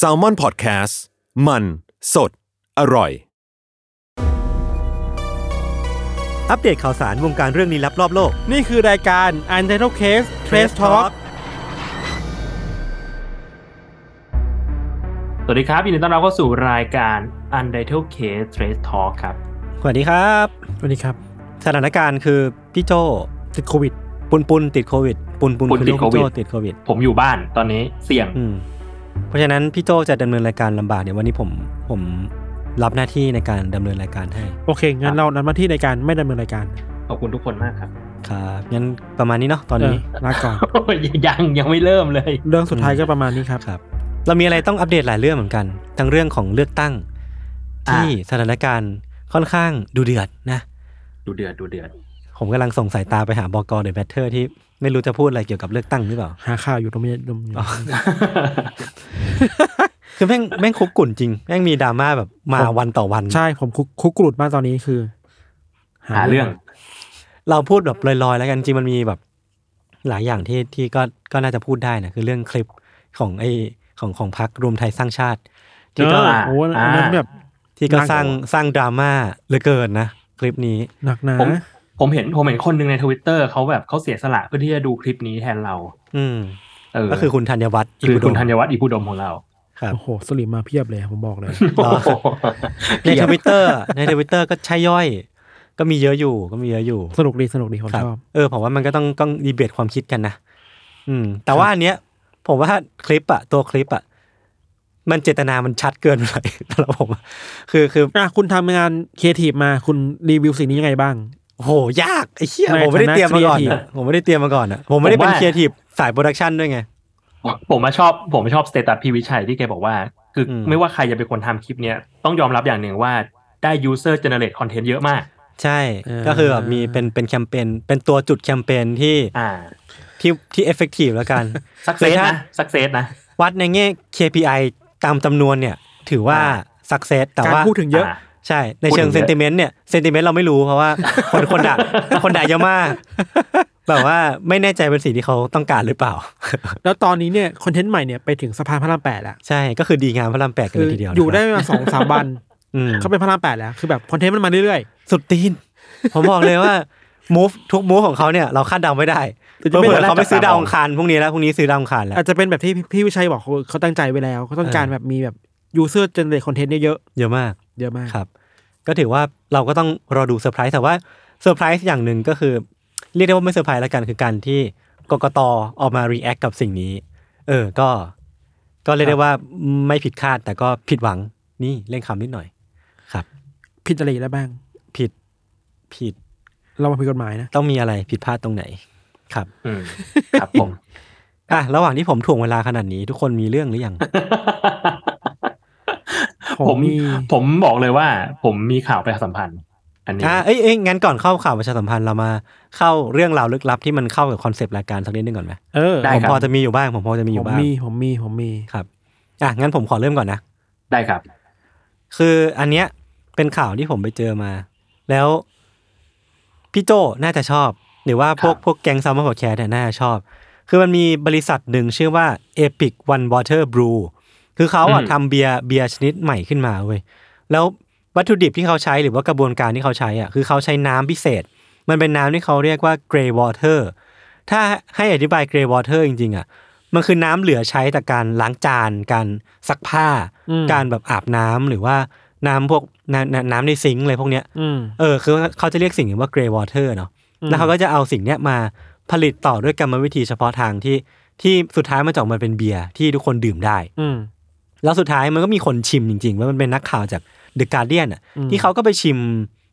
s a l m o n PODCAST มัน สด อร่อย อัปเดตข่าวสารวงการเรื่องลี้ลับรอบโลก นี่คือรายการ Untitled Case Trace Talk สวัสดีครับยินดีต้อนรับเข้าสู่รายการ Untitled Case Trace Talk ครับ สวัสดีครับ สวัสดีครับ สถานการณ์คือพี่โจติดโควิด ปุนปุนติดโควิด ปุนปุนปุนคือติดลูกพี่โจโควิดติดโควิด ผมอยู่บ้านตอนนี้เสี่ยงอืมเพราะฉะนั้นพี่โจจะดำเนินรายการลำบากเดี๋ยววันนี้ผมผมรับหน้าที่ในการดำเนินรายการให้ โอเค งั้นเรานำมาที่รายการไม่ดำเนินรายการ ขอบคุณทุกคนมากครับ ครับงั้นประมาณนี้เนาะตอนนี้เลาก่อนยังยังไม่เริ่มเลย เรื่องสุดท้ายก็ประมาณนี้ครับครับ เรามีอะไรต้องอัปเดตหลายเรื่องเหมือนกัน ทั้งเรื่องของเลือกตั้ง ที่สถานการณ์ค่อนข้างดูเดือดนะ ดูเดือดดูเดือด ผมกำลังส่งสายตาไปหาบกเดอะแบทเทอร์ที่ ไม่รู้จะพูดอะไรเกี่ยวกับเลือกตั้งหรือเปล่า หาข่าวอยู่ตรงนี้ตรงนี้คือแม่งแม่งคุกรุ่นจริง แม่งมีดราม่าแบบมาวันต่อวัน ใช่ผมคุกคุกรุ่นมากตอนนี้คือ หาเรื่อง เราพูดแบบลอยๆ แล้วกันจริงมันมีแบบ หลายอย่างที่ที่ก็ก็น่าจะพูดได้นะคือเรื่องคลิปของไอของของพรรครวมไทยสร้างชาติ ที่ก็เออโอ้อันนั้นแบบที่ก็น่ากลัวสร้างสร้างดราม่าเหลือเกินนะคลิปนี้หนักหนา ผมผมเห็นผมเห็นคนหนึ่งในทวิตเตอร์เขาแบบเขาเสียสละเพื่อที่จะดูคลิปนี้แทนเรา อืมเออก็คือคุณธัญวัฒน์คือคุณดมธัญวัฒน์อิพุดมของเราครับโอ้โหสลิ่มมาเพียบเลยผมบอกเลยเหรอในทวิตเตอร์ในทวิตเตอร์ก็ใช่ย่อย ก็มีเยอะอยู่ก็มีเยอะอยู่ สนุกดีสนุกดีผมครับชอบเออผมว่ามันก็ต้องต้องดีเบตความคิดกันนะอืม แต่ว่าอันเนี้ย ผมว่าคลิปอะตัวคลิปอะมันเจตนามันชัดเกินไปสำหรับผมอะคือคืออะคุณทำงานครีเอทีฟมาคุณรีวิวสิ่งนี้ยังไงบ้าง โอ้โหยากไอ้เชี่ยในผมไม่ได้เตรียมมาก่อนฐานะอะผมไม่ได้เตรียมมาก่อนอะผมไม่ได้เป็นผมว่าครีเอทีฟสาย production ด้วยไงผมมาชอบผมชอบสเตตัสพี่วิชัยที่แกบอกว่า คืออมไม่ว่าใครจะเป็นคนทำคลิปเนี้ยต้องยอมรับอย่างหนึ่งว่าได้ user generate content เยอะมาก ใช่เออก็คือแบบมีเป็นเป็นแคมเปญเป็นตัวจุดแคมเปญที่อ่าที่ที่ effective แล้วกัน success คือสถ้านะ success นะวัดในแง่ KPI ตามจำนวนเนี่ย ถือว่าอ่า success แต่การว่าพูดถึงเยอะอ่า ใช่ ในเชิงพูดถึงเยเซอะ sentiment เนี่ย sentiment เราไม่รู้เพราะว่าคนคนด่าคนด่าเยอะมากแบบว่าไม่แน่ใจเป็นสิ่งที่เขาต้องการหรือเปล่า แล้วตอนนี้เนี่ยคอนเทนต์ใหม่เนี่ยไปถึงสะพานพระรามแปดแล้วใช่ก็คือดีงามพระรามแปดกันคืเลอยทีเดียวอยู่ได้นะครับมาสองสามวันอืมเขาเป็นพระรามแปดแล้วคือแบบคอนเทนต์มันมาเรื่อยสุดตีน ผมบอกเลยว่า move ทุก move ของเขาเนี่ยเราคาดเดาไม่ได้แต่เผื่จะไม่อๆเขาไปซื้อจับตามองดาวอังคารพรุ่งนี้แล้วพรุ่งนี้ซื้อดาวอังคารแล้วอาจจะเป็นแบบที่พี่วิชัยบอกเขาเขาตั้งใจไว้แล้วเขาต้องการเออแบบมีแบบ user generate content เยอะเยอะมากๆเยอะมากครับ ก็ถือว่าเราก็ต้องรอดูเซอร์ไพรส์แต่ว่าเซอร์ไพรส์อย่างหนึ่งก็คือ เรียกได้ว่าไม่เซอร์ไพรส์แล้วกันคือการที่กกตออกมา react กับสิ่งนี้ เออ ก็ ก็เรียกได้ว่าไม่ผิดคาดแต่ก็ผิดหวังนี่เล่นคำนิดหน่อย ครับ ผิดอะไรได้บ้าง ผิดผิด เรามาผิดกฎหมายนะ ต้องมีอะไรผิดพลาดตรงไหน ครับ อืมครับผมอะระหว่างที่ผมถ่วงเวลาขนาดนี้ ทุกคนมีเรื่องหรือยัง ผมผมมีผมบอกเลยว่า ผมมีข่าวประชาสัมพันธ์ อันนี้อะเอ้ยเอ้ยงั้นก่อนเข้าข่าวประชาสัมพันธ์เรามาเข้าเรื่องราวลึกลับที่มันเข้ากับคอนเซปต์รายการสักนิดนึงก่อนไหมเออได้ผมครับพอจะมีอยู่บ้างผมพอจะมีอผยู่มบ้างมีผมมีผมมีครับอะงั้นผมขอเริ่มก่อนนะ ได้ครับ คืออันเนี้ยเป็นข่าวที่ผมไปเจอมา แล้วพี่โจน่าจะชอบ หรือว่าพวกครับพวกแก๊ง Salmon Podcast เนี่ยน่าจะชอบ คือมันมีบริษัทหนึ่งชื่อว่า Epic One Water Brew คือเขาอะทำเบียร์เบียร์ชนิดใหม่ขึ้นมาเว้ยแล้ววัตถุดิบที่เขาใช้หรือว่ากระบวนการที่เขาใช้อะคือเขาใช้น้ำพิเศษ มันเป็นน้ำที่เขาเรียกว่า Grey Water ถ้าให้อธิบาย Grey Water จริงๆอะมันคือน้ำเหลือใช้จากการล้างจาน การซักผ้าอืมการแบบอาบน้ำหรือว่าน้ำพวกน้ำน้ำน้ำในซิงค์อะไรพวกเนี้ยอืมเออคือเขาจะเรียกสิ่งนี้ว่า Grey Water เนาะอืมแล้วเขาก็จะเอาสิ่งเนี้ยมาผลิตต่อด้วยกรรมวิธีเฉพาะทางที่ที่สุดท้ายมันจะออกมาเป็นเบียร์ที่ทุกคนดื่มได้อืม แล้วสุดท้ายมันก็มีคนชิมจริงๆ ว่ามันเป็นนักข่าวจาก The Guardian อะอืมที่เขาก็ไปชิม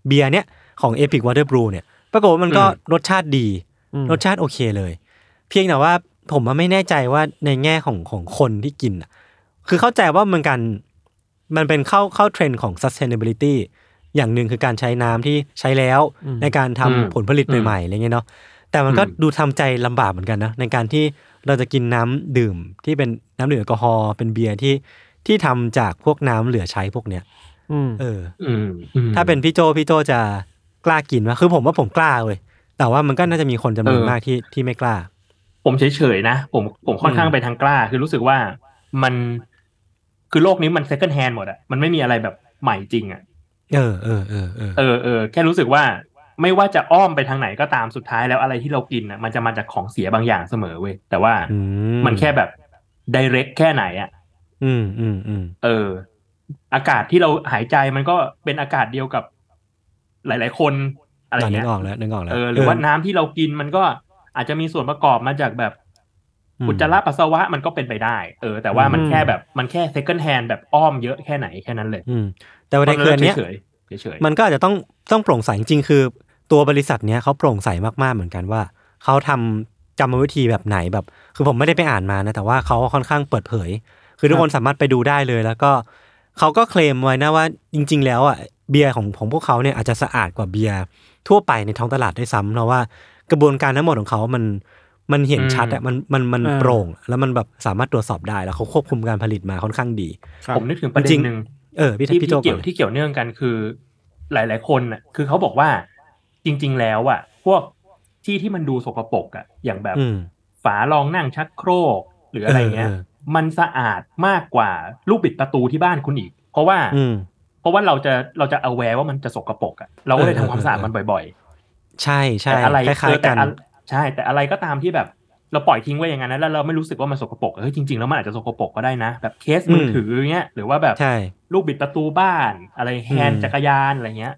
เบียร์เนี้ยของ Epic Water Brew เนี่ยปรากฏว่ามันก็รสชาติดีอืมรสชาติโอเคเลย เพียงแต่ว่าผมว่าไม่แน่ใจว่าในแง่ของของคนที่กินอะคือเข้าใจว่ามันการมันเป็นเข้าเข้าเทรนด์ของ sustainability อย่างหนึ่งคือการใช้น้ำที่ใช้แล้วในการทำอืมผลผลิตใหม่ๆอะไรเงี้ยเนาะแต่มันก็อืมดูทำใจลำบากเหมือนกันนะในการที่ เราจะกินน้ำดื่มที่เป็นน้ำดื่มแอลกอฮอล์เป็นเบียร์ที่ที่ทำจากพวกน้ำเหลือใช้พวกเนี้ยอืมเอออืมอืมถ้าเป็นพี่โจพี่โจจะกล้ากินไหมคือผมว่าผมกล้าเว้ยแต่ว่ามันก็น่าจะมีคนจำนวนเออมากที่ที่ไม่กล้า ผมเฉยๆนะผมผมค่อนข้างอืมไปทางกล้า คือรู้สึกว่ามันคือโลกนี้มัน second hand หมดอะมันไม่มีอะไรแบบใหม่จริงอะเออเออเออเออเออเออแค่รู้สึกว่า ไม่ว่าจะอ้อมไปทางไหนก็ตามสุดท้ายแล้วอะไรที่เรากินอะมันจะมาจากของเสียบางอย่างเสมอเว้ยแต่ว่าอืมันแค่แบบ direct แค่ไหนอะอืมอืมอืมเออ อากาศที่เราหายใจมันก็เป็นอากาศเดียวกับ หลาย ๆ คนอะไรอะนึเงี้กยออกแล้วนึกออกแล้วเออหรือว่าน้ำที่เรากินมันก็อาจจะมีส่วนประกอบมาจากแบบอุจจาระปัสสาวะมันก็เป็นไปได้ เออ แต่ว่ามันอืมแค่แบบมันแค่ second hand แบบอ้อมเยอะแค่ไหนแค่นั้นเลย อืมแต่ประเด็นคืออันเนี้ยเฉยๆเฉยๆมันก็อาจจะต้องต้องโปร่งใสจริงๆคือ ตัวบริษัทเนี้ยเขาโปร่งใสมากๆเหมือนกันว่าเขาทำกรรมวิธีแบบไหนแบบ คือผมไม่ได้ไปอ่านมานะแต่ว่าเขาค่อนข้างเปิดเผย คือทุกคนสามารถไปดูได้เลย แล้วก็เขาก็เคลมไว้นะว่าจริง ๆ แล้วอะเบียร์ของของพวกเขาเนี่ยอาจจะสะอาดกว่าเบียร์ทั่วไปในท้องตลาดด้วยซ้ำเพราะว่ากระบวนการทั้งหมดของเขามันมันเห็นชัดอะมันมันมันอ่าโปร่ง แล้วมันแบบสามารถตรวจสอบได้แล้วเขาควบคุมการผลิตมาค่อนข้างดีครับผมนึกถึงประเด็จรินงหนึ่งเออพี่ที่พี่ที่โจเกี่ก่ยอวนที่เกี่ยวเนื่องกันคือ หลาย ๆ คนน่ะคือเขาบอกว่า จริง ๆ แล้วอะพวกที่ที่มันดูสกปรกอะอย่างแบบอืมฝารองนั่งชักโครกหรืออะไรเงี้ยเออเออมันสะอาดมากกว่าลูกบิดประตูที่บ้านคุณอีก เพราะว่าอืมเพราะว่าเราจะเราจะ aware ว่ามันจะสกปรกอะเราก็เลยเออทำความสะอาดเออมันบ่อยใช่ๆใช่แต่อะไรคล้ายเออๆแต่กันอะใช่ แต่อะไรก็ตามที่แบบเราปล่อยทิ้งไว้อย่างนั้นนะแล้วเราไม่รู้สึกว่ามันสกปรกเฮ้ยจริงๆแล้วมันอาจจะสกปรกก็ได้นะ แบบเคสมือถือเงี้ยหรือว่าแบบใช่ลูกบิดประตูบ้าน อะไรแฮนอืด์มจักรยานอะไรเงี้ย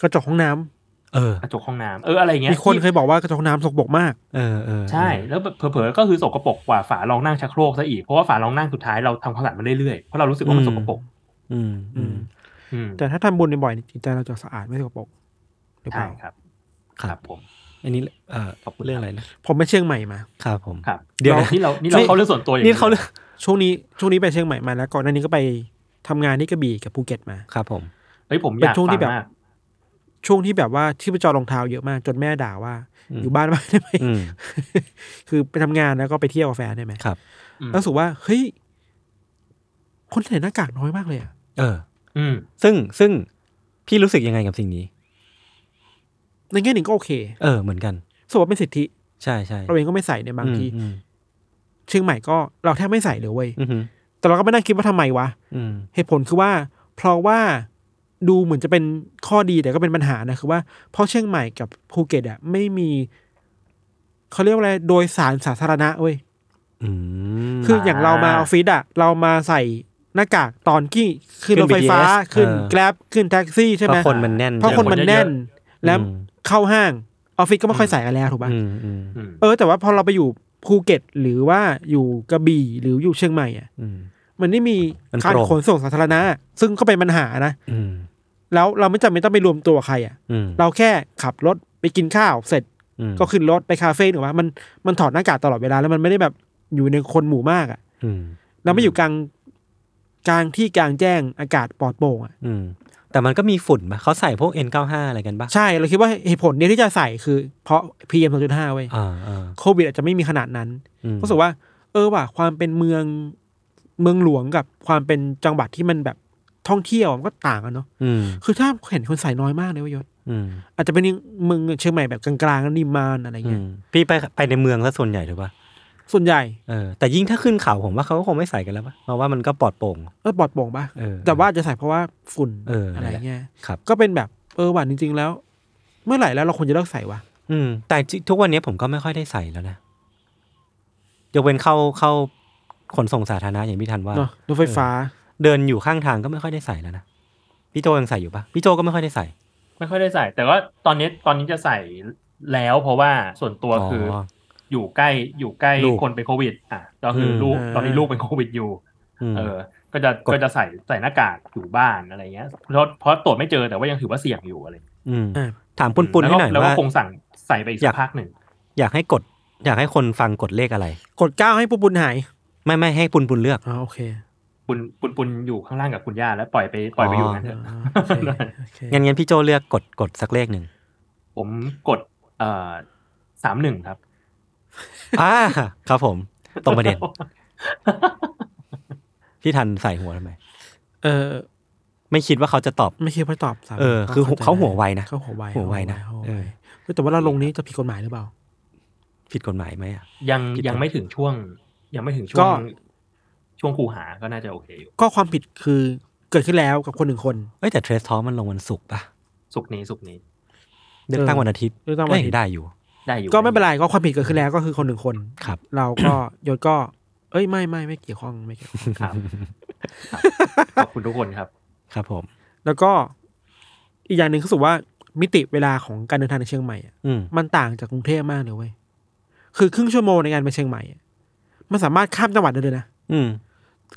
กระจกห้องน้ำ เออกระจกห้องน้ำเอออะไรเงี้ยมีคนเคยบอกว่ากระจกห้องน้ำสกปรกมากเออเออใช่แล้วเผลอๆก็คือสกปรกกว่าฝารองนั่งชักโครกซะอีกเพราะว่าฝารองนั่งสุดท้ายเราทำความสะอาดมันเรื่อยๆเพราะเรารู้สึกว่ามันสกปรกอืมอืมอืมแต่ถ้าทำบุญบ่อยๆจิตใจเราจะสะอาดไม่สกปรกหรือเปใช่ล่าครับ ครับผม อันนี้เอ่อขอบคุณเรื่องอะไรนะผมไปเชียงใหม่มาครับผมครับเดี๋ยวนะนี่เรานี่เราเข้าเรื่องส่วนตัวอย่างนี่เขาเรื่องช่วงนี้ช่วงนี้ไปเชียงใหม่มาแล้วก่อนหน้านี้ก็ไปทำงานที่กระบี่กับภูเก็ตมาครับ ผมเฮ้ยผมอเป็นยากช่วงฟัที่งแบบมาก ช่วงที่แบบว่าที่ไปจอรองเท้าเยอะมากจนแม่ด่าว่าอืมอยู่บ้านบ้านได้ไหมอืมคือไปทำงานแล้วก็ไปเที่ยวกับแฟนได้ไหมครับอืมแล้วรู้สึกว่าเฮ้ยคนใส่หน้ากากน้อยมากเลยอะเออ อืม ซึ่งซึ่งพี่รู้สึกยังไงกับสิ่งนี้ ในแง่หนึ่งก็โอเค เออเหมือนกันรู้สึกว่าเป็นสิทธิ ใช่ใช่เราเองก็ไม่ใส่ในบางทีอืมเชียงใหม่ก็เราแทบไม่ใส่เลยเว้ยอืมอืมแต่เราก็ไม่นั่งคิดว่าทำไมวะอืมเหตุผลคือว่า เพราะว่า ดูเหมือนจะเป็นข้อดีแต่ก็เป็นปัญหานะคือว่าเพราะเชียงใหม่กับภูเก็ตอะไม่มีเขาเรียกว่าอะไรโดยสารสาธารณะเว้ยอืมคืออย่างเรามาออฟฟิศอะเรามาใส่หน้ากากตอนที่ขึ้นขึ้รนถไฟฟ้า BTS ขึ้นเออแกร็บขึ้นแท็กซี่ใช่เพไหมราะคนมันแน่นเพราะคนมันแน่น แล้วอืมเข้าห้างออฟฟิศก็ไม่ค่อยใส่กันแล้วถูกป่ะอืมอืมอืมเออแต่ว่าพอเราไปอยู่ภูเก็ต หรือว่าอยู่กระบี่หรืออยู่เชียงใหม่อะอืมมันไม่มีมันการโปร่งขนส่งสาธารณะ ซึ่งก็เป็นปัญหานะอืม แล้วเราไม่จำเป็นต้องไปรวมตัวกับใครอะอืมเราแค่ขับรถไปกินข้าวเสร็จอืมก็ขึ้นรถไปคาเฟ่หรือว่ามันมันถอดหน้ากากตลอดเวลาแล้วมันไม่ได้แบบอยู่ในคนหมู่มากอะอืมเราไม่อยู่กลางกลางที่กลางแจ้งอากาศปลอดโปร่งอะอืมแต่มันก็มีฝุ่นปะเขาใส่พวก N95 อะไรกันปะใช่ เราคิดว่าเหตุผลเนี้ยที่จะใส่คือ เพราะ PM 2.5เว้ยอ่าอ่าโควิดอาจจะไม่มีขนาดนั้นอืมรู้สึกว่า เออว่ะความเป็นเมืองเมืองหลวงกับความเป็นจังหวัดที่มันแบบ ท่องเที่ยวมันก็ต่างกันเนาะอืมคือถ้าเห็นคนใส่น้อยมากเลยเวยยศอืมอาจจะเป็นเมืองเชียงใหม่แบบกลางๆแล้วนิมมานอะไรอืเงี้ยมพี่ไปไปในเมืองซะส่วนใหญ่ถูกปะส่วนใหญ่เออแต่ยิ่งถ้าขึ้นเขาผมว่าเขาก็คงไม่ใส่กันแล้วปะเพราะว่ามันก็ปลอดโปร่งเออปลอดโปร่งปะเออแต่ว่าจะใส่เพราะว่าฝุ่นเอออะไรนั่นแหละเงี้ยครับก็เป็นแบบเออหวานจริง ๆ แล้ว เมื่อไหร่แล้วเราควรจะเลิกใส่วะอืม แต่จริงทุกวันนี้ผมก็ไม่ค่อยได้ใส่แล้วนะยกเว้นเข้าเข้าขนส่งสาธารณะอย่างพี่ทันว่าเนาะรถไฟฟ้า เดินอยู่ข้างทางก็ไม่ค่อยได้ใส่แล้วนะพี่โจยังใส่อยู่ปะพี่โจก็ไม่ค่อยได้ใส่ ไม่ค่อยได้ใส่ แต่ว่าตอนนี้ตอนนี้จะใส่แล้วเพราะว่าส่วนตัวคือออยู่ใกล้อยู่ใกล้ลูกคนเป็นโควิด อะก็คืออมลูกอ่าตอนนี้ลูกเป็นโควิดอยู่อืมเออ ก็จะกดก็จะใส่ใส่หน้ากากอยู่บ้านอะไรเงี้ยเพราะเพราะตรวจไม่เจอแต่ว่ายังถือว่าเสี่ยงอยู่อะไรอืมอ่าถามปุนปุนๆให้หน่อยแล้วก็ว่าคงสั่งใส่ไปอีกอยาสักกพักหนึ่งอยากให้กด อยากให้คนฟังกดเลขอะไร กดเก้าให้ปุบุญหาย ไม่ไม่ให้ปุนปุนเลือกอ๋อโอเค ปุนปุนปุนอยู่ข้างล่างกับคุณย่าแล้วปล่อยไปปล่อยไปอยู่กันเถอะอ๋อโอเคโอเคงั้นงั้นพี่โจเลือกกดกดสักเลขหนึ่ง ผมกดเอ่อสามหนึ่งครับอ่าครับผมตรงประเด็น พี่ทันใส่หัวทำไม เออไม่คิดว่าเขาจะตอบ ไม่คิดว่าตอบสามเออคือข้ใจเขาหัวไวนะเขาหัวไวหัวไวนะเขาหัวเอไวอเฮ้ยแต่ว่าเราลงนี้จะผิดกฎหมายหรือเปล่า ผิดกฎหมายไหมอะยังคิดยังว่าไม่ถึงช่วง ยังไม่ถึงช่ก็วง ช่วงคูหาก็น่าจะโอเคอยู่ ก็ความผิดคือเกิดขึ้นแล้วกับคนหนึ่งคน เอ้ยแต่เทรสทอมันลงวันศุกร์ป่ะสุกร์นี้สุกร์นี้เลือกตั้งวันอาทิตย์เลือกตั้งวันอาทิตย์เอ้ยได้อยู่ ได้อยู่ก็ไม่เป็นไรก็ความผิดเกิดขึ้นแล้วก็คือคนหนึ่งคน ครับ เราก็ ยศก็ เอ้ยไม่ไม่ไม่เกี่ยวข้องไม่เกี่ยวข้องครับขอบคุณทุกคนครับ ครับผม แล้วก็อีกอย่างหนึ่งคือรู้สึกว่ามิติเวลาของการเดินทางในเชียงใหม่อะอืมมันต่างจากกรุงเทพมากเลยเว้ยคือครึ่งชั่วโมงในการไปเชียงใหม่อะมันสามารถข้ามจังหวัดได้เลยนะ อืม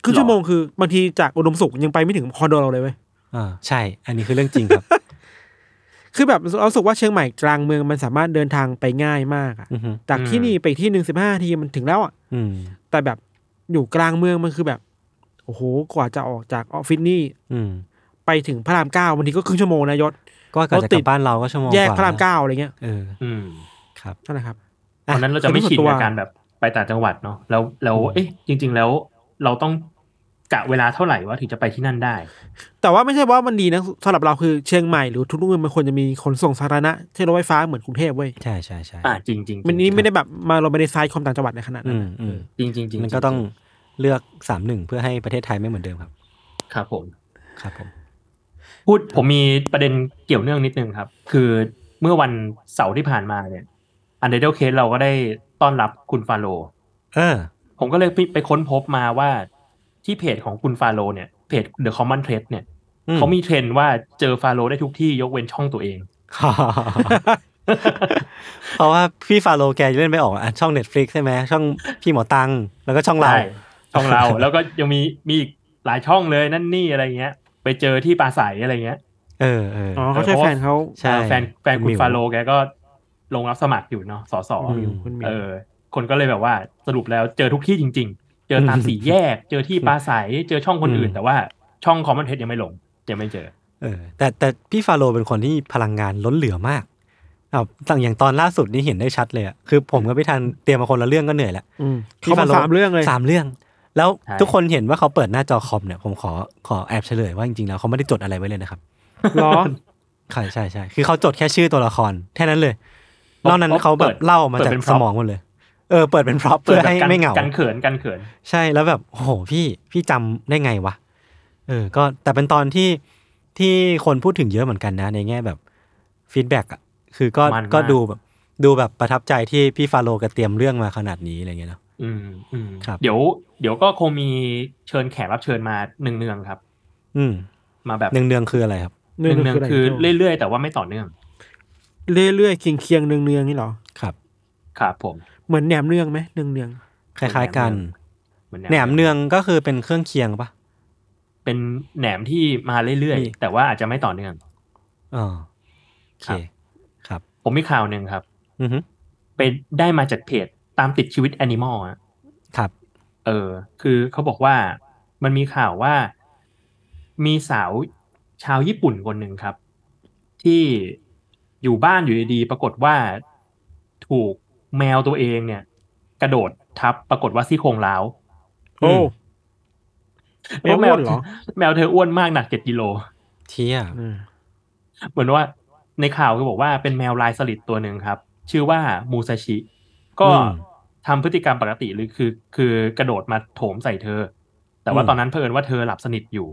ครึ่งชั่วโมงคือบางทีจากอุดมสุขยังไปไม่ถึงคอนโดเราเลยเว้ยอ่าใช่ อันนี้คือเรื่องจริงครับ คือแบบเรารู้สึกว่าเชียงใหม่กลางเมืองมันสามารถเดินทางไปง่ายมากอะอือฮึจากที่นี่ไปอีกที่หนึ่งสิบห้าทีมันถึงแล้วอะอืมแต่แบบอยู่กลางเมืองมันคือแบบ โอ้โหกว่าจะออกจากออฟฟิศนี่อืมไปถึงพระรามเก้าบางทีก็ครึ่งชั่วโมงนะยศก็กว่ารถจะติกลัดบบ้านเราก็ชั่วโมงแยกว่พระรามเก้าอะไรเงี้ยเอออืมครับนั่นแหละครับตอนนั้นเราจะไม่คือชินส่วนตัวกับการแบบไปต่างจังหวัดเนาะแล้วแล้วเอ๊ะจริง ๆ แล้ว เราต้องกะเวลาเท่าไหร่ว่าถึงจะไปที่นั่นได้ แต่ว่าไม่ใช่ว่ามันดีนะสำหรับเราคือเชียงใหม่หรือทุกเมืองมันควรจะมีขนส่งสาธารณะเช่นรถไฟฟ้าเหมือนกรุงเทพเว้ยใช่ใช่ใช่อ่าจริงๆจริงมันนี้ไม่ได้แบบมาเราไม่ได้ไซด์ความต่างจังหวัดในขนาดนั้อืนมอืมจริงจริงจริงมันก็ต้องเลือกสามหนึ่งเพื่อให้ประเทศไทยไม่เหมือนเดิมครับ ครับผมครับผมพูดผมมีประเด็นเกี่ยวเนื่องนิดนึงครับ คือเมื่อวันเสาร์ที่ผ่านมาเนี่ย Untitled Case เราก็ได้ต้อนรับคุณฟาโรห์เออ ผมก็เลยไปไปค้นพบมาว่าที่เพจของคุณฟาโรห์เนี่ยเพจ The Common Thread เนี่ยอืมเขามีเทรนด์ว่าเจอฟาโรห์ได้ทุกที่ยกเว้นช่องตัวเองเพราะว่าพี่ฟาโรห์แกเล่นไม่ออกอะช่อง Netflix ใช่ไหมช่องพี่หมอตังแล้วก็ช่องเราใช่ช่องเราแล้วก็ยังมีมีอีกหลายช่องเลยนั่นนี่อะไรเงี้ย ไปเจอที่ปลาใสอะไรเงี้ย เออเอออ๋อเขาใช่แฟนเขาใช่เออแฟนแฟนคุคุณณหมิวฟาโรห์แกก็ลงรับสมัครอยู่เนาะสสคุณหมิวคุณหมิวเออ คนก็เลยแบบว่าสรุปแล้วเจอทุกที่จริง ๆ เจอตามสี่แยก เจอที่ปลาใสเจอช่องคนอื่น แต่ว่าช่อง Common Thread ยังไม่ลงยังไม่เจอ เออ แต่แต่พี่ฟาโรห์เป็นคนที่พลังงานล้นเหลือมากอ้าวต่างอย่างตอนล่าสุดนี่เห็นได้ชัดเลยอะคือผมกับพี่ธัญเตรียมมาคนละเรื่องก็เหนื่อยแล้วอืมพี่เขามาฟาโรห์สามเรื่องเลยสามเรื่อง แล้วใช่ทุกคนเห็นว่าเขาเปิดหน้าจอคอมเนี่ยผมขอขอแอบเฉลยว่าจริงๆแล้วเขาไม่ได้จดอะไรไว้เลยนะครับเหรอใช่ใช่ใช่คือเขาจดแค่ชื่อตัวละครแค่นั้นเลยนอกนั้นเขาแบบเล่ามาจากสมองหมดเลย เออเปิดเป็น prop เพื่อให้กันไม่เหงากันเขินกันเขิน ใช่แล้วแบบโอ้โหพี่พี่จำได้ไงวะเออ ก็แต่เป็นตอนที่ที่คนพูดถึงเยอะเหมือนกันนะ ในแง่แบบ feedback อะคือก็มันมากก็ดูแบบ ดูแบบประทับใจที่พี่ฟาโลก็เตรียมเรื่องมาขนาดนี้อะไรเงี้ยเนาะอืมอืมครับ เดี๋ยว เดี๋ยวก็คงมีเชิญแขกรับเชิญมาหนึ่งเนืองๆครับ อืม มาแบบเนืองเนืองๆคืออะไรครับเนื่องเนืองๆๆคืออะไรเรื่อยๆแต่ว่าไม่ต่อเนื่อง เรื่อยๆเคียงเคียงๆเนืองเนืองๆนี่เหรอครับ ครับผม เหมือนแหนมเนืองไหมเนืองเนืองคล้ายๆกันเหมือนแหนมเนืองก็คือเป็นเครื่องเคียงปะเป็นแหนมที่มาเรื่อยมีๆแต่ว่าอาจจะไม่ต่อเนื่องอ๋อโอเคครับครับผมมีข่าวหนึ่งครับ อือฮึไปได้มาจากเพจตามติดชีวิตแอนิมอลอะครับ เออ คือเขาบอกว่ามันมีข่าวว่ามีสาวชาวญี่ปุ่นคนหนึ่งครับ ที่อยู่บ้านอยู่ดีๆปรากฏว่าถูก แมวตัวเองเนี่ย กระโดดทับปรากฏว่าซี่โครงร้าวๆโอ้เพราะแมวอ้วนเหรอแมวเธออ้วนมากหนักเจ็ดกิโลเที่ยอืมเหมือนว่าในข่าวก็บอกว่าเป็นแมวลายสลิดตัวหนึ่งครับ ชื่อว่ามูซาชิ ก็อืมทำพฤติกรรมปกติหรือคือ คือกระโดดมาโถมใส่เธอ แต่ว่าอืมตอนนั้นเพิ่นว่าเธอหลับสนิทอยู่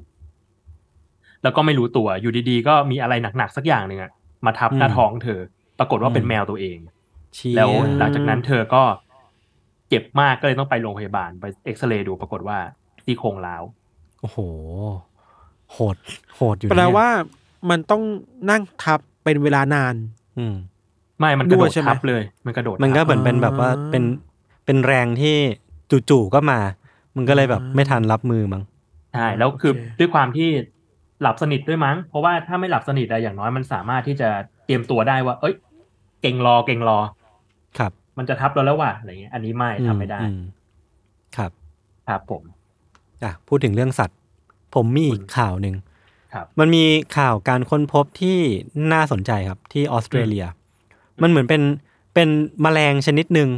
แล้วก็ไม่รู้ตัวอยู่ดีๆ ก็มีอะไรหนักๆสักอย่างหนึ่งอะมาทับหน้าท้องเธอ ปรากฏว่าเป็นแมวตัวเองเชี่ย แล้วหลังจากนั้นเธอก็เจ็บมากก็เลยต้องไปโรงพยาบาลไปเอ็กซเรย์ดูปรากฏว่าซี่โครงร้าวโอ้โห โหด โหดอยู่แปลเนี่ยว่ามันต้องนั่งทับเป็นเวลานาน อืม ไม่มันกระโดด้วดยใช่ไหมทับเลย มันกระโดด มันก็ทับเหมือนเป็นแบบว่าอ่าเป็นเป็นแรงที่จู่ๆก็มา มันก็เลยแบบไม่ทันรับมือมั้งใช่แล้วคือโอเคด้วยความที่หลับสนิทด้วยมั้ง เพราะว่าถ้าไม่หลับสนิทอะอย่างน้อยมันสามารถที่จะเตรียมตัวได้ว่า เอ้ย เก่งรอเก่งรอ ครับ มันจะทับเราแล้วว่ะอะไรเงี้ย อันนี้ไม่ทำไม่ได้อืครับ ครับผมอะพูดถึงเรื่องสัตว์ ผมมีอีกข่าวหนึ่งครับมันมีข่าวการค้นพบที่น่าสนใจครับที่ออสเตรเลีย มันเหมือนเป็นเป็นแมลงชนิดหนึ่ง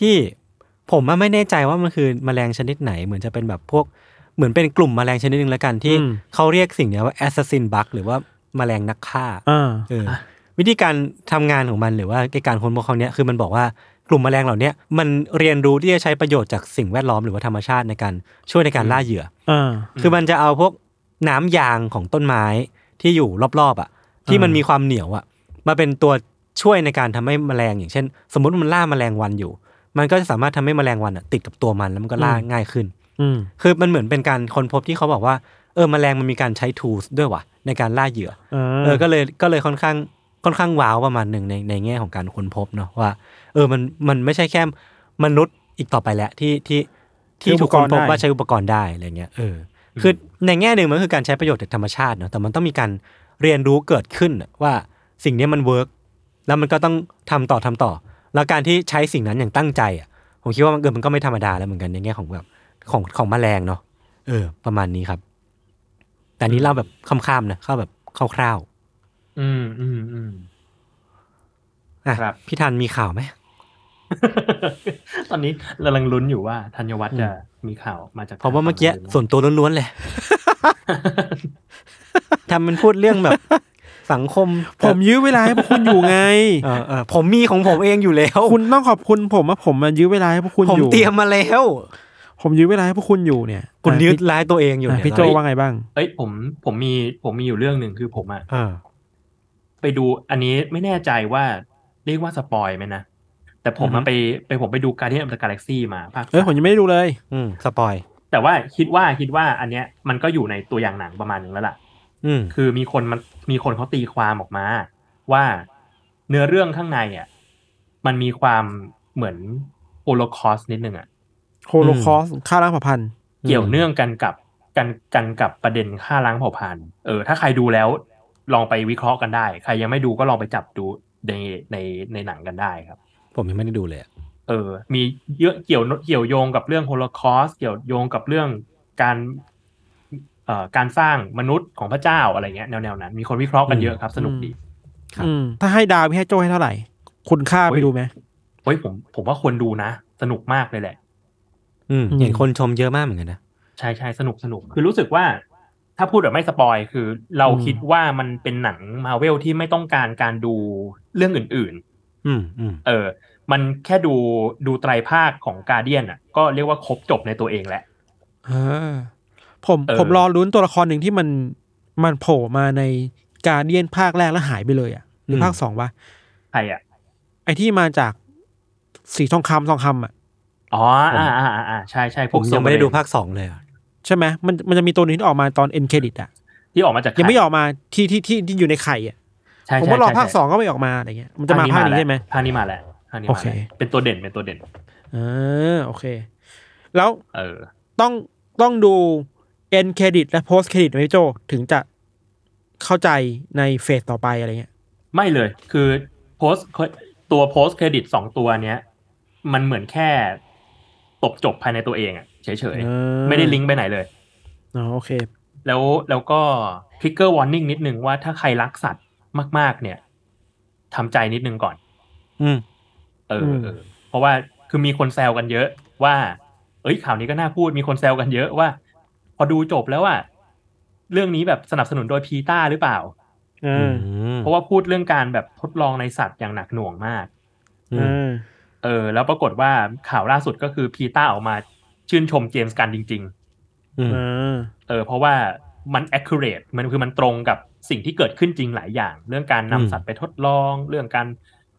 ที่ผมอะไม่แน่ใจว่ามันคือแมลงชนิดไหน เหมือนจะเป็นแบบพวกเหมือนเป็นกลุ่มแมลงชนิดหนึ่งแล้วกันที่อืมเขาเรียกสิ่งเนี้ยว่า assassin bug หรือว่าแมลงนักฆ่าอ่าเออ วิธีการทำงานของมันหรือว่าการค้นพบครั้งเนี้ยคือมันบอกว่ากลุ่มแมลงเหล่าเนี้ยมันเรียนรู้ที่จะใช้ประโยชน์จากสิ่งแวดล้อมหรือว่าธรรมชาติในการช่วยในการล่าเหยื่ออ่าคือมันจะเอาพวกน้ำยางของต้นไม้ที่อยู่รอบๆอะ ที่มันมีความเหนียวอะมาเป็นตัวช่วยในการทำให้แมลงอย่างเช่น สมมติมันล่าแมลงวันอยู่ มันก็จะสามารถทำให้แมลงวันอะติดกับตัวมันแล้วมันก็ล่าอืมง่ายขึ้นอืมคือมันเหมือนเป็นการค้นพบที่เขาบอกว่าเออแมลงมันมีการใช้ tools ด้วยว่ะในการล่าเหยื่ออ่าเออก็เลยก็เลยค่อนข้าง ค่อนข้างว้าวประมาณหนึ่งในในแง่ของการค้นพบเนาะว่า เออมันมันไม่ใช่แค่มนุษย์อีกต่อไปแล้วที่ที่ที่ถูกค้นพบว่าใช้อุปกรณ์ได้อะไรเงี้ยเออคือในแง่หนึ่งมันคือการใช้ประโยชน์จากธรรมชาติเนาะแต่มันต้องมีการเรียนรู้เกิดขึ้นน่ะว่าสิ่งเนี้ยมันเวิร์กแล้วมันก็ต้องทำต่อทำต่อ แล้วการที่ใช้สิ่งนั้นอย่างตั้งใจอะผมคิดว่ามันเกิดมันก็ไม่ธรรมดาแล้วเหมือนกันในแง่ของแบบของของแมลงเนาะเออ ประมาณนี้ครับ แต่อันนี้เล่าแบบค่ำๆนะเข้าแบบคร่าวๆ อืมอืมอืมอะครับ พี่ทันมีข่าวไหม ตอนนี้กำลังลุ้นอยู่ว่าธัญวัฒน์จะมีข่าวมาจากเพราะว่าเมื่อกี้ทงไหส่วนตัวล้วนๆเลยทำมันพูดเรื่องแบบ สังคม ผมยื้อเวลาให้พวกคุณอยู่ไงเออเออผมมีของผมเองอยู่แล้ว คุณต้องขอบคุณผมว่าผมมายื้อเวลาให้พวกคุณผมอยู่ เตรียมมาแล้ว ผมยื้อเวลาให้พวกคุณอยู่เนี่ยคุณอะยึดพี่ร้ายตัวเองอยู่อะเนี่ยพี่โจว่าไงบ้าง เอ้ยผมผมมีผมมีอยู่เรื่องหนึ่งคือผมอะเออ ไปดูอันนี้ไม่แน่ใจว่าเรียกว่าสปอยไหมนะ แต่ผมอือฮึมาไปไปผมไปดูการ d ี a n of the Galaxy มาภาคเอ้ยผมยังไม่ได้ดูเลย อืมสปอย แต่ว่าคิดว่าคิดว่าอันเนี้ยมันก็อยู่ในตัวอย่างหนังประมาณนึงแล้วล่ะ อืมคือมีคนมันมีคนเขาตีความออกมา ว่าเนื้อเรื่องข้างในอะมันมีความเหมือนโ o โลคอสนิดนึงอะโฮโลคอฆ่าล้างเผ่าพันธุ์เกี่ยวเนื่องกันกับกันกันกับประเด็นฆ่าล้างเผ่าพันธุ์เออถ้าใครดูแล้ว ลองไปวิเคราะห์กันได้ ใครยังไม่ดูก็ลองไปจับดูในในในหนังกันได้ครับ ผมยังไม่ได้ดูเลยอะเออ มีเยอะเกี่ยวเกี่ยวโยงกับเรื่องโฮโลคอสเกี่ยวโยงกับเรื่องการเอ่อการสร้างมนุษย์ของพระเจ้าอะไรเงี้ยแนวแนวๆนั้น มีคนวิเคราะห์กันเยอะครับ สนุกดีอืมถ้าให้ดาวพี่ให้โจให้เท่าไหร่ คุณค่าโอ้ไปยดูไหมเฮ้ยผมผมว่าควรดูนะ สนุกมากเลยแหละอืมอืมเห็นคนชมเยอะมากเหมือนกันนะ ใช่ใช่สนุกสนุกคือรู้สึกว่า ถ้าพูดแบบไม่สปอยคือ เราคิดว่ามันเป็นหนังมาเวลที่ไม่ต้องการการดูเรื่องอื่นอืมอืมๆเออ มันแค่ดูดูไตรภาคของกาเดียนอะ ก็เรียกว่าครบจบในตัวเองแหละอ่าผมเออผมรอลุ้นตัวละครหนึ่งที่มันมันโผล่มาในการเดียนภาคแรกแล้วหายไปเลยอะหรือภาคสองวะใครอะ ไอที่มาจากสีทองคำทองคำอะอ๋ออ่าอ่าอ่าอ่าใช่ใช่พผวกมยังไม่ได้โซเบรนดูภาคสองเลยอะ ใช่ไหมมันมันจะมีตัวหนึงที่ออกมาตอนเอ็นเครดิตอะที่ออกมาจากยังไม่ข่ออกมาที่ที่ที่ที่อยู่ในไข่อะใช่ผมใช่ก็รอใช่ภาคใช่สองก็ไม่ออกมาอะไรเงี้ยมันจะมาภาคนี้แล้วใช่ไหมภาคนี้มาแล้วภาคนี้โอมาเคแล้วเป็นตัวเด่นเป็นตัวเด่นอ่าโอเค แล้วเออต้องต้องดูเอ็นเครดิตและโพสเครดิตไหมพี่โจถึงจะเข้าใจในเฟสต่อไปอะไรเงี้ย ไม่เลยคือโพสตัวโพสเครดิตสองตัวเนี้ย มันเหมือนแค่ ตบจบภายในตัวเองอะเฉยอ่าๆไม่ได้ลิงก์ไปไหนเลยอ๋อโอเค แล้วแล้วก็ทริกเกอร์วอร์นิ่งนิดนึงว่าถ้าใครรักสัตว์มาก ๆ เนี่ยทำใจนิดนึงก่อน อืมเออเออเพราะว่าคือมีคนแซวกันเยอะว่า เอ้ยข่าวนี้ก็น่าพูดมีคนแซวกันเยอะว่า พอดูจบแล้วอะเรื่องนี้แบบสนับสนุนโดย PETA หรือเปล่าอ่าเพราะว่าพูดเรื่องการแบบทดลองในสัตว์อย่างหนักหน่วงมากอืมอ่า เออ แล้วปรากฏว่าข่าวล่าสุดก็คือพีต้าออกมาชื่นชมเจมส์กันจริงอืมอ่าๆเออ เพราะว่ามัน accurate มันคือมันตรงกับสิ่งที่เกิดขึ้นจริงหลายอย่าง เรื่องการนำสัตว์ไปทดลอง เรื่องการ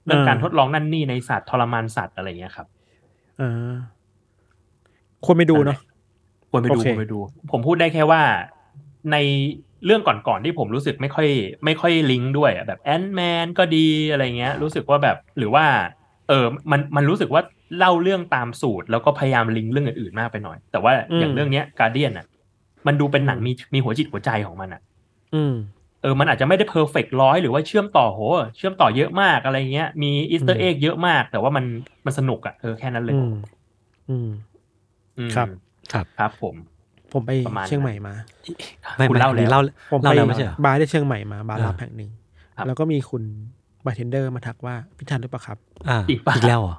เรื่องการทดลองนั่นนี่ในสัตว์ทรมานสัตว์อะไรเงี้ยครับอ่าควรไปดูเนาะควรไปดูโอเคควรไปดู ผมพูดได้แค่ว่าในเรื่องก่อนๆที่ผมรู้สึกไม่ค่อย ไม่ค่อยลิงก์ด้วยอะแบบแอนแมนก็ดีอะไรเงี้ย รู้สึกว่าแบบหรือว่า เออมันมันรู้สึกว่าเล่าเรื่องตามสูตร แล้วก็พยายามลิงก์เรื่องอื่นๆมากไปหน่อย แต่ว่าอย่างเรื่องเนี้ย Guardian อะ มันดูเป็นหนังมีมีหัวจิตหัวใจของมันอะ อืมเอมันอาจจะไม่ได้ perfect ร้อยหรือว่าเชื่อมต่อโห เชื่อมต่อเยอะมากอะไรเงี้ย มี Easter egg เยอะมาก แต่ว่ามันมันสนุกอะเออแค่นั้นเลยอืมอืมอืมครับครับครับ ผม ผมไปประมาณเชียงใหม่มาไม่คุณไม่เล่าอันนี้แล้วเล่าผมเล่าไปแล้วไม่ใช่เหรอบาร์ที่เชียงใหม่มาบาร์ลับอ่าแห่งหนึ่งครับแล้วก็มีคุณ บาร์เทนเดอร์มาทักว่าพี่ธัญหรือเปล่าครับ อ่าอีกปะ อีกแล้วเหรอ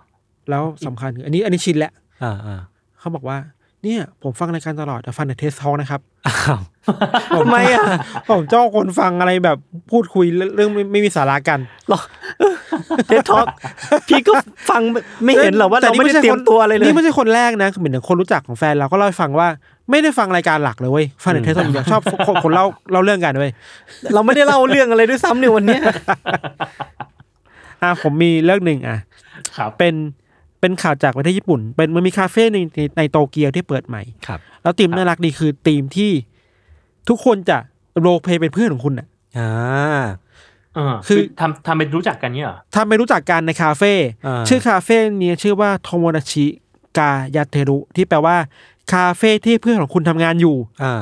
แล้วสำคัญคืออันนี้อันนี้ชินแล้วอ่าอ่าเขาบอกว่าเนี่ยผมฟังรายการตลอดแต่ฟังแต่ Trace Talk นะครับอ้าวทำไมอะผมเจ้าคนฟังอะไรแบบพูดคุยเรื่องไม่ไม่มีสาระกัน หรอ Trace Talk พี่ก็ฟังไม่เห็นเหรอว่าเราไม่ได้เตรียมตัวอะไรเลย นี่ไม่ใช่คนแรกนะเหมือนอย่างคนรู้จักของแฟนเราก็เล่าให้ฟังว่า ไม่ได้ฟังรายการหลักเลยเว้ยฟังแต่ Trace Talk อย่างเดียวชอบคนคนเล่าเล่าเรื่องกันเว้ยเราไม่ได้เล่าเรื่องอะไรด้วยซ้ำในวันเนี้ยอะผมมีเรื่องหนึ่งอะครับเป็นเป็นข่าวจากประเทศญี่ปุ่น เป็นมันมีคาเฟ่ในในในโตเกียวที่เปิดใหม่ครับ แล้วธีมน่ารักดีคือธีมที่ทุกคนจะ role play เป็นเพื่อนของคุณอะอ่าเออคือทำทำเป็นรู้จักกันเนี่ยเหรอถ้าไม่รู้จักกันในคาเฟ่อ่าชื่อคาเฟ่เนี้ยชื่อว่าโทโมดาชิกายาเทรุที่แปลว่า คาเฟ่ที่เพื่อนของคุณทำงานอยู่ อ่า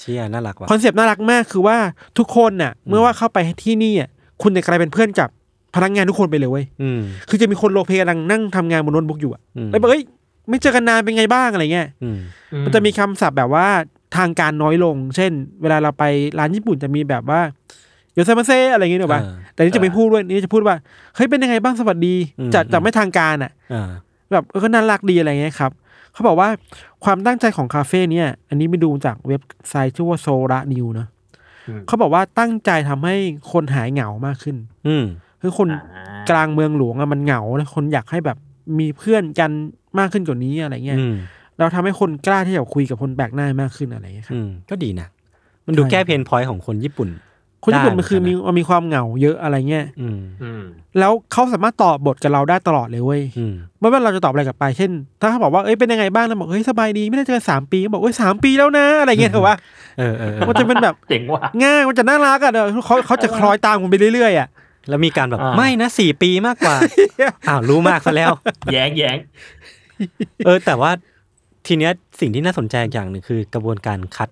เชี่ยน่ารักว่ะคอนเซปต์น่ารักมากคือว่าทุกคนน่ะ เมื่อว่าเข้าไปที่นี่อะคุณจะกลายเป็นเพื่อนกับพนักงานทุกคนไปเลยเว้ยอืมคือจะมีคน role play กำลังนั่งทำงานบนโน้ตบุ๊กอยู่อะอืมแล้วบอกเอ้ยไม่เจอกันนานเป็นไงบ้างอะไรเงี้ยอืมอืมันจะมีคำศัพท์แบบว่าทางการน้อยลง เช่น เวลาเราไปร้านญี่ปุ่นจะมีแบบว่าいらっしゃいませอะไรอย่างเงี้ยหรอปะอ่าแต่นี่จะไม่พูดด้วยนี่จะพูดว่าเฮ้ยเป็นยังไงบ้างสวัสดีอืมจะอืมจะไม่ทางการอะอ่าแบบเออก็น่ารักดีอะไรเงี้ยครับ เขาบอกว่าความตั้งใจของคาเฟ่เนี่ย อันนี้ไปดูจากเว็บไซต์ชื่อว่าโซระนิวเนาะอืมเขาบอกว่าตั้งใจทำให้คนหายเหงามากขึ้น อืมคือคนอ่ากลางเมืองหลวงอะมันเหงาแล้วคนอยากให้แบบมีเพื่อนกันมากขึ้นกว่านี้อะไรเงี้ยอืมเราทำให้คนกล้าที่จะคุยกับคนแปลกหน้ามากขึ้นอะไรเงี้ยครับอืมก็ดีนะมันดูใช่แก้เพนพอยต์ของคนญี่ปุ่น คนญี่ปุ่นได้มันคือเหมืมีอนกันนะมันมีความเหงาเยอะอะไรเงี้ยอืมอืมแล้วเขาสามารถตอบบทกับเราได้ตลอดเลยเว้ยอืมไม่ว่าเราจะตอบอะไรกลับไป เช่น ถ้าเขาบอกว่าเอ้ยเป็นยังไงบ้างเราบอกเฮ้ยสบายดีไม่ได้เจอกันสามปีก็บอกเอ้ยสามปีแล้วนะ อะไรเงี้ยเหรอวะเออเออเออมันจะเป็นแบบเจ๋งว่ะง่ายมันจะน่ารักอะเดี๋ยวเขาเขาจะคล้อยตามคุณไปเรื่อยๆอะแล้วมีการแบบอ่าไม่นะสี่ปีมากกว่าอ้าวรู้มากซะแล้ว แย้งแย้งเออ แต่ว่าทีเนี้ยสิ่งที่น่าสนใจอย่างหนึ่งคือกระบวนการคัด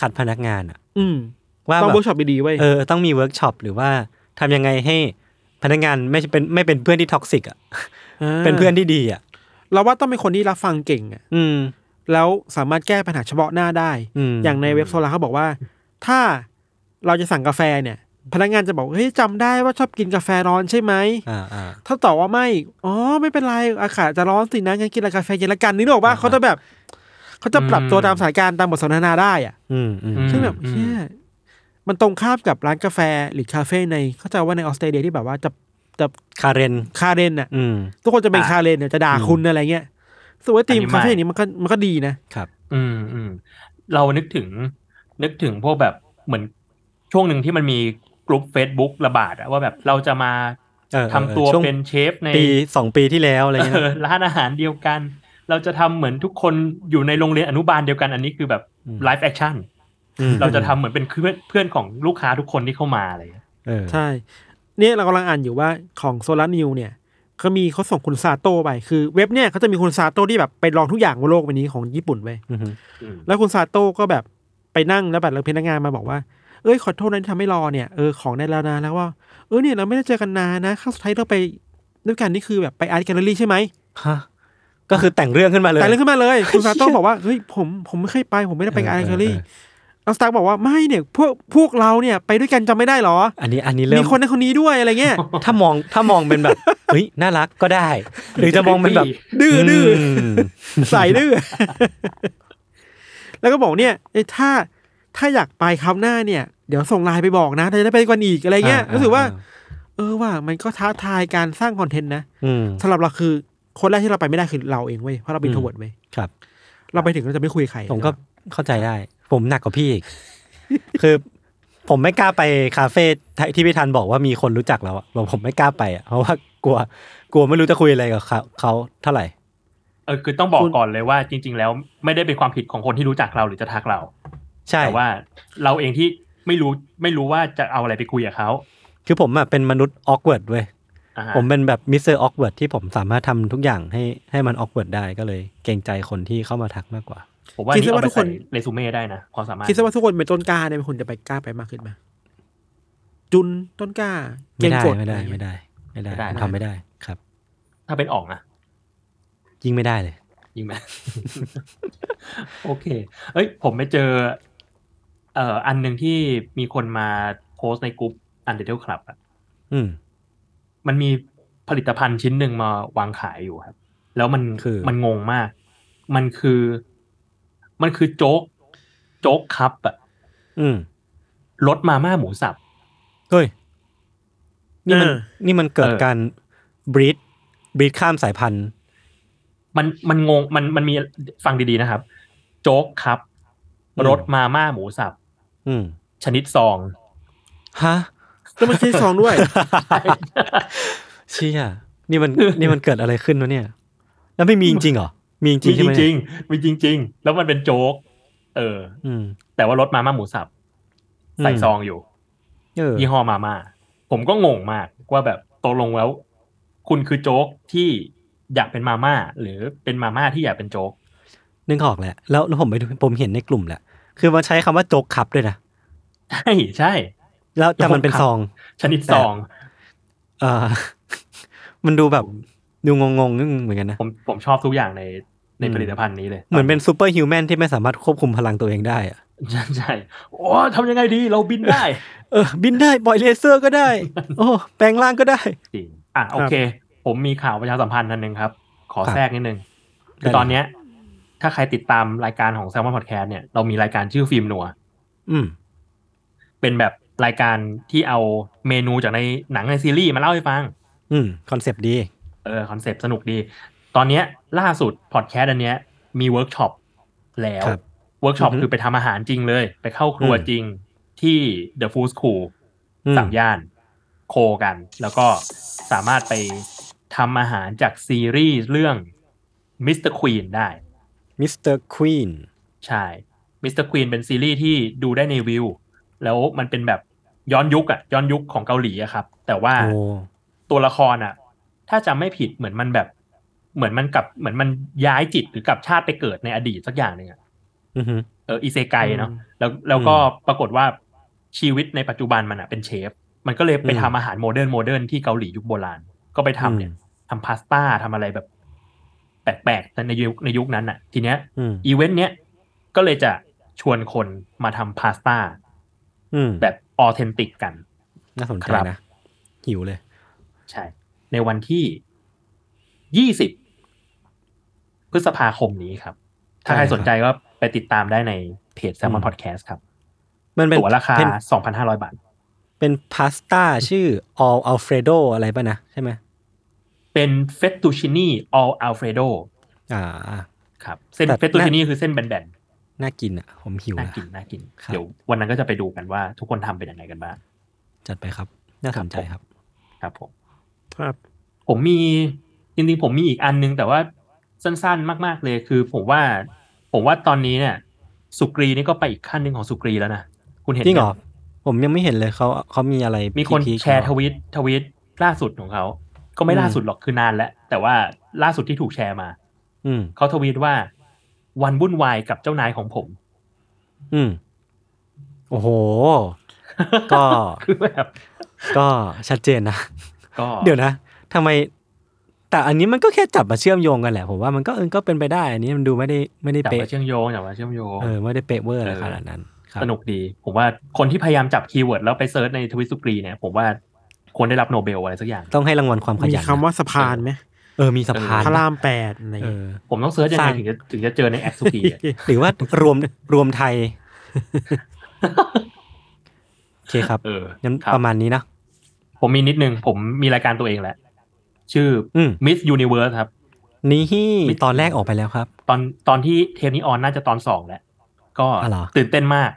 คัดพนักงานอะอืม ว่าต้องแบเวิร์กช็อปดีๆเว้ยเออต้องมีเวิร์กช็อปหรือว่าทำยังไงให้พนักงานไม่เป็นไม่เป็นเพื่อนที่ toxic อะาเป็นเพื่อนที่ดีอะเราว่าต้องเป็นคนที่รับฟังเก่งอะอืม แล้วสามารถแก้ปัญหาเฉพาะหน้าได้อืมอย่างในเว็บ Sora เขาบอกว่า ถ้าเราจะสั่งกาแฟเนี่ย พนักงานจะบอกเฮ้ยจำได้ว่าชอบกินกาแฟร้อนใช่ไหมอ่าอ่าถ้าตอบว่าไม่อ๋อไม่เป็นไรอากาศจะร้อนสินะงั้นกินกาแฟเย็นละกันนี่หรอกว่าอ่าเขาจะแบบเขาจะปรับตัวตามสถานการณ์ตามบทสนทนาได้อะอืมอืมซึ่งแบบอืมเชี่ย มันตรงข้ามกับร้านกาแฟหรือคาเฟ่ในเขาใจะว่าในออสเตรเลียที่แบบว่าจะจะคาเรนคาเรนอะอืมทุกคนจะเป็นอ่าคาเรนเนี่ยจะด่าอืมคุณอะไรเงี้ยสวยตีมอันนี้คาเฟ่ไม่นี้มันก็มันก็ดีนะครับ อืมอืมเรานึกถึง นึกถึงพวกแบบเหมือนช่วงหนึ่งที่มันมีกลุ่ม Facebook ระบาดอะว่าแบบเราจะมาเออเออทำตัวช่วงเป็นเชฟในปีสองปีที่แล้วอะไรเงี้ยเออร้านอาหารเดียวกัน เราจะทำเหมือนทุกคนอยู่ในโรงเรียนอนุบาลเดียวกันอันนี้คือแบบอืม live action เราจะทำเหมือนเป็นเพื่อนเพื่อนของลูกค้าทุกคนที่เข้ามาอะไรอย่างเงี้ยเออใช่เนี่ยเรากำลังอ่านอยู่ว่าของ SoraNews เนี่ยเขามีเขาส่งคุณซาโต้ไปคือเว็บเนี่ยเขาจะมีคุณซาโต้ที่แบบไปลองทุกอย่างบนโลกใบนี้ของญี่ปุ่นไปอือฮึอืมแล้วคุณซาโต้ก็แบบไปนั่งแล้วแบบแล้วพนักงานมาบอกว่าเอ้ยขอโทษนะที่ทำให้รอเนี่ยเออของได้แล้วนะแล้วว่าเออเนี่ยเราไม่ได้เจอกันนานนะครั้งสุดท้ายเราไปด้วยกันนี่คือแบบไป art gallery ใช่ไหมฮะก็คือแต่งเรื่องขึ้นมาเลยแต่งเรื่องขึ้นมาเลย คุณซาโต้บอกว่าเฮ้ยผมผมไม่เคยไปผมไม่ได้ไป art gallery เออเออ แล้ว staff บอกว่าไม่เนี่ยพวกพวกเราเนี่ยไปด้วยกันจำไม่ได้หรอ อันนี้อันนี้เริ่มีมคนนั้นคนนี้ด้วยอะไรเงี้ยถ้ามองถ้ามองเป็นแบบเฮ้ยน่ารักก็ได้ หรือจะมองเป็นแบบ ดื้อดื้อมใส่ดื้อแล้วก็บอกเนี่ยเอ้ยถ้าถ้าอยากไปคราวหน้าเนี่ย เดี๋ยวส่งไลน์ไปบอกนะจะได้ไปกันอีกอะไรเงี้ยอ่ารู้สึกว่าอ่า เออว่ามันก็ท้าทายการสร้างคอนเทนต์นะอืมสำหรับเราคือคนแรกที่เราไปไม่ได้คือเราเองเว้ยเพราะเราเป็นอืมทวดเว้ยครับ เราไปถึงเราจะไม่คุยกับใครผมก็เข้าใจได้ ผมหนักกว่าพี่อีกคือผมไม่กล้าไปคาเฟ่ที่พี่ธันบอกว่ามีคนรู้จักแล้วอะผมผมไม่กล้าไปอะเพราะว่ากลัวกลัวไม่รู้จะคุยอะไรกับเขาเขาเท่าไหร่เออคือต้องบอกก่อนเลยว่าจริง ๆ แล้วไม่ได้เป็นความผิดของคนที่รู้จักเราหรือจะทักเรา ใช่แต่ว่าเราเองที่ไม่รู้ไม่รู้ว่าจะเอาอะไรไปคุยกับเขาคือผมอะเป็นมนุษย์ awkward เว้ยอ่าฮะผมเป็นแบบ Mr. Awkward ที่ผมสามารถทำทุกอย่างให้ให้มัน awkward ได้ก็เลย เกรงใจคนที่เข้ามาทักมากกว่า ผมว่าคิดนี่ซะเอาว่าไปทุกคนใส่เรซูเม่ได้นะความสามารถคิดซะว่าทุกคนเป็นต้นกล้าเนี่ยมันควรจะไปกล้าไปมากขึ้นไหมจุนต้นกล้าเกไม่งได้กดไม่ได้อะรไม่เงี้ยได้ไม่ได้ไม่ได้ผมทำไม่ได้ครับ ถ้าเป็นอ่องอะยิ่งไม่ได้เลย ยิงไหมโอเค เอ้ย ผมไปเจอ เอ่ออันหนึ่งที่มีคนมาโพสต์ในกลุ่ม Untitled Club อะอืม มันมีผลิตภัณฑ์ชิ้นหนึ่งมาวางขายอยู่ครับ แล้วมันคือมันงงมาก มันคือ มันคือโจ๊ก โจ๊กคัพอะอืมรสมาม่าหมูสับเฮ้ยนี่มันเออนี่มันเกิดเออการบรีดบรีดข้ามสายพันธุ์ มันมันงงมันมันมีฟังดีๆนะครับ โจ๊กครับอืมรสมาม่าหมูสับอืม ชนิดซองฮะแล้วมันใช้ซองด้วยเชี่ยนี่มันนี่มันเกิดอะไรขึ้นวะเนี่ย แล้วไม่มีจริงๆเหรอ มีจริมีงๆใช่จไหมริงๆมีจริง ๆ แล้วมันเป็นโจ๊ก เออ อืม แต่ว่ารสมาม่าหมูสับใส่อืมซองอยู่เออยี่ห้อมาม่าผมก็งงมากว่าแบบตกลงแล้ว คุณคือโจ๊กที่อยากเป็นมาม่าหรือเป็นมาม่าที่อยากเป็นโจ๊กนึกออกแหละแล้วแล้วผมไปดูผมเห็นในกลุ่มแหละคือมันใช้คำว่าโจกคับด้วยนะใช่ใช่ แล้วแต่มันเป็นโจ๊กคัพซอง ชนิดซอง เออมันดูแบบ ดูงงๆนึงเหมเหมือนกันนะผมผมชอบทุกอย่างในในอืมผลิตภัณฑ์นี้เลย เหมือนเป็น superhuman ที่ไม่สามารถควบคุมพลังตัวเองได้อะใช่ใช่โอ้ทำยังไงดีเราบินได้ เออ บินได้ปล่อยเลเซอร์ก็ได้ โอ้แปลงร่างก็ได้จริงอะโอเค ผมมีข่าวประชาสัมพันธ์อันหนึ่งครับ ขอครับแทรกนิดนึงคือได้เลยตอนเนี้ย ถ้าใครติดตามรายการของ SALMON Podcast เนี่ยเรามีรายการชื่อฟิล์มนัวอืม เป็นแบบรายการที่เอาเมนูจากในหนังในซีรีส์มาเล่าให้ฟัง อืมคอนเซปต์ดี เออคอนเซปต์สนุกดี ตอนเนี้ยล่าสุดพอดแคสต์อันเนี้ยมีเวิร์กช็อปแล้วครับเวิร์กช็อปอือฮึคือไปทำอาหารจริงเลย ไปเข้าครัวอืมจริงที่ The Food School อืมสามย่านโคกัน แล้วก็สามารถไปทำอาหารจากซีรีส์เรื่อง Mr. Queen ได้ Mr. Queen ใช่ Mr. Queen เป็นซีรีส์ที่ดูได้ในวิว แล้วมันเป็นแบบย้อนยุคอะย้อนยุคของเกาหลีอะครับ แต่ว่าโอ้ตัวละครอะ ถ้าจำไม่ผิดเหมือนมันแบบ เหมือนมันกลับเหมือนมันย้ายจิตหรือกลับชาติไปเกิดในอดีตสักอย่างหนึ่งอะอือฮึเอออีเซไกเนาะอืมแล้วแล้วก็อืมปรากฏว่าชีวิตในปัจจุบันมันอะเป็นเชฟ มันก็เลยไปอืมทำอาหาร modern modern ที่เกาหลียุคโบราณ ก็ไปทำเนี่ยอืมทำพาสต้าทำอะไรแบบ แปลกๆในยุคในยุคนั้นอะทีเนี้ยอืมอีเวนต์เนี้ยก็เลยจะชวนคนมาทำพาสต้าอืมแบบออเทนติกกัน น่าสนใจครับนะ หิวเลย ใช่ ในวันที่ยี่สิบพฤษภาคมนี้ครับ ถ้าใครใช่ครับสนใจก็ไปติดตามได้ในเพจอื Salmon ม Podcast ครับ มันเป็นตั๋วราคาเป็นสองพันห้าร้อยบาท เป็นพาสต้าชื่อ all alfredo อะไรป่ะนะ ใช่ไหม เป็นเฟตตูชินีออลอัลเฟรโดอ่าครับเส้นแต่เฟตตูชินีคือเส้นแบนน่ากินอะ ผมหิวๆน่าละกินน่ากินครับเดี๋ยววันนั้นก็จะไปดูกันว่าทุกคนทำเป็นยังไงกันบ้าง จัดไปครับ น่าสนใจครับ ครับผม ครับ ผมมีจริงๆผมมีอีกอันนึง แต่ว่าสั้นๆมาก ๆเลยคือผมว่า ผมว่าตอนนี้เนี่ย สุกรีนี่ก็ไปอีกขั้นหนึ่งของสุกรีแล้วนะคุณเห็นจริงเหรอยังผมยังไม่เห็นเลยเขาเขามีอะไร มีคนพีคๆแชร์เหทอวิตทวิตล่าสุดของเขาก็ไม่อืมล่าสุดหรอกคือนานแล้วแต่ว่าล่าสุดที่ถูกแชร์มา อืมเขาทวีตว่า วันวุ่นวายกับเจ้านายของผม อืมโอ้โห ก็คือแบบก็ชัดเจนนะก็ เดี๋ยวนะทำไม แต่อันนี้มันก็แค่จับมาเชื่อมโยงกันแหละผมว่ามันก็เออก็เป็นไปได้ อันนี้มันดูไม่ได้ไม่ได้จับเป๊ะมาเชื่อมโยงจับมาเชื่อมโยงเออไม่ได้เป๊ะเวอร์อะไรเออขนาดนั้นครับสนุกดี ผมว่าคนที่พยายามจับ keyword แล้วไป search ในทวิตสุกรีเนี่ยผมว่าควรได้รับโนเบลอะไรสักอย่าง ต้องให้รางวัลความขมียันนะคำว่าสะพานไหมเออมีสะพานพระรามแปดอะไรเอเงี้ยอผมต้อง search ยังสไงร้างถึงจะถึงจะเจอในแอคสุกีอะหรือว่ารวมรวมไทย โอเคครับเอองั้นครับประมาณนี้นะ ผมมีนิดนึง ผมมีรายการตัวเองแหละ ชื่ออม Myth Universe ครับ นี่ตอนแรกออกไปแล้วครับ ตอนตอนที่เทปนี้ on น่าจะตอนสองแล้วก็อ๋อเหรอตื่นเต้นมาก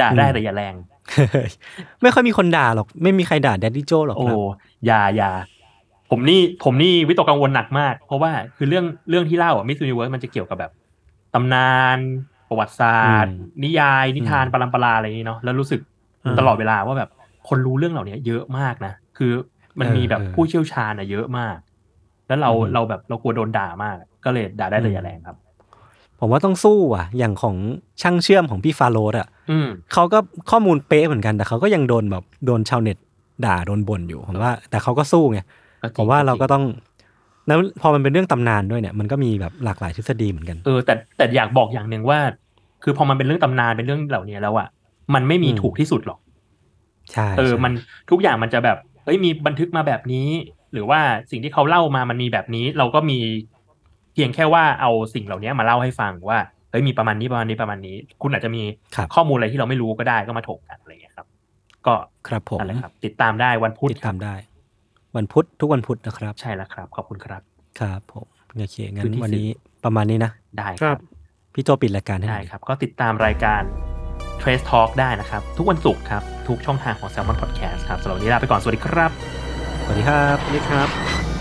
ด่าได้อืมแต่อย่าแรง ไม่ค่อยมีคนด่าหรอก ไม่มีใครด่า Daddy โจหรอกโอ้ครับอย่าอย่าผมนี่ผมนี่วิตกกังวลหนักมาก เพราะว่าคือเรื่องเรื่องที่เล่าอะมิส s u นิเวิร์สมันจะเกี่ยวกับแบบตำนานประวัติศาสตร์อืมนิยายนิทานอืมปรัมปราอะไรอย่างนี้เนาะแล้วรู้สึกอ่าตลอดเวลาว่าแบบ คนรู้เรื่องเหล่านี้เยอะมากนะ คือมันมีแบบเออเออผู้เชี่ยวชาญอะเยอะมาก แล้วเราอืมเราแบบเรากลัวโดนด่ามาก ก็เลยด่าได้แต่อืมอย่าแรงครับผผมว่าต้องสู้อะ อย่างของช่างเชื่อมของพี่ฟาโรดอะอืมเขาก็ข้อมูลเป๊ะเหมือนกันแต่เขาก็ยังโดนแบบโดนชาวเน็ตด่าโดนบ่นอยู่ผมว่า แต่เขาก็สู้ไงก็จริงผมว่าเราก็ต้องแล้วพอมันเป็นเรื่องตำนานด้วยเนี่ยมันก็มีแบบหลากหลายทฤษฎีเหมือนกันเออแต่แต่อยากบอกอย่างหนึ่งว่า คือพอมันเป็นเรื่องตำนานเป็นเรื่องเหล่านี้แล้วอะมันไม่มีอืมถูกที่สุดหรอก ใช่เออใช่มันทุกอย่างมันจะแบบเอ้ยมีบันทึกมาแบบนี้ หรือว่าสิ่งที่เขาเล่ามามันมีแบบนี้ เราก็มีเพียงแค่ว่าเอาสิ่งเหล่านี้มาเล่าให้ฟังว่าเฮ้ยมีประมาณนี้ประมาณนี้ประมาณนี้ คุณอาจจะมีครับข้อมูลอะไรที่เราไม่รู้ก็ได้ก็มาถกกันอะไรอย่างเงี้ยครับ ก็ครับผมนั่นแหละครับ ติดตามได้วันพุธติดตามได้ วันพุธทุกวันพุธนะครับ ใช่แล้วครับ ขอบคุณครับ ครับผมโอเคงั้พื้นนที่วันสื่อนี้ประมาณนี้นะ ได้คครัรับบพี่โจปิดรายการให้หได้น่อยครับ ก็ติดตามรายการ Trace Talk ได้นะครับ ทุกวันศุกร์ครับทุกช่องทางของ Salmon Podcast ครับสำหรับวันนี้ลาไปก่อนสวัสดีครับ สวัสดีครับนี่ครับ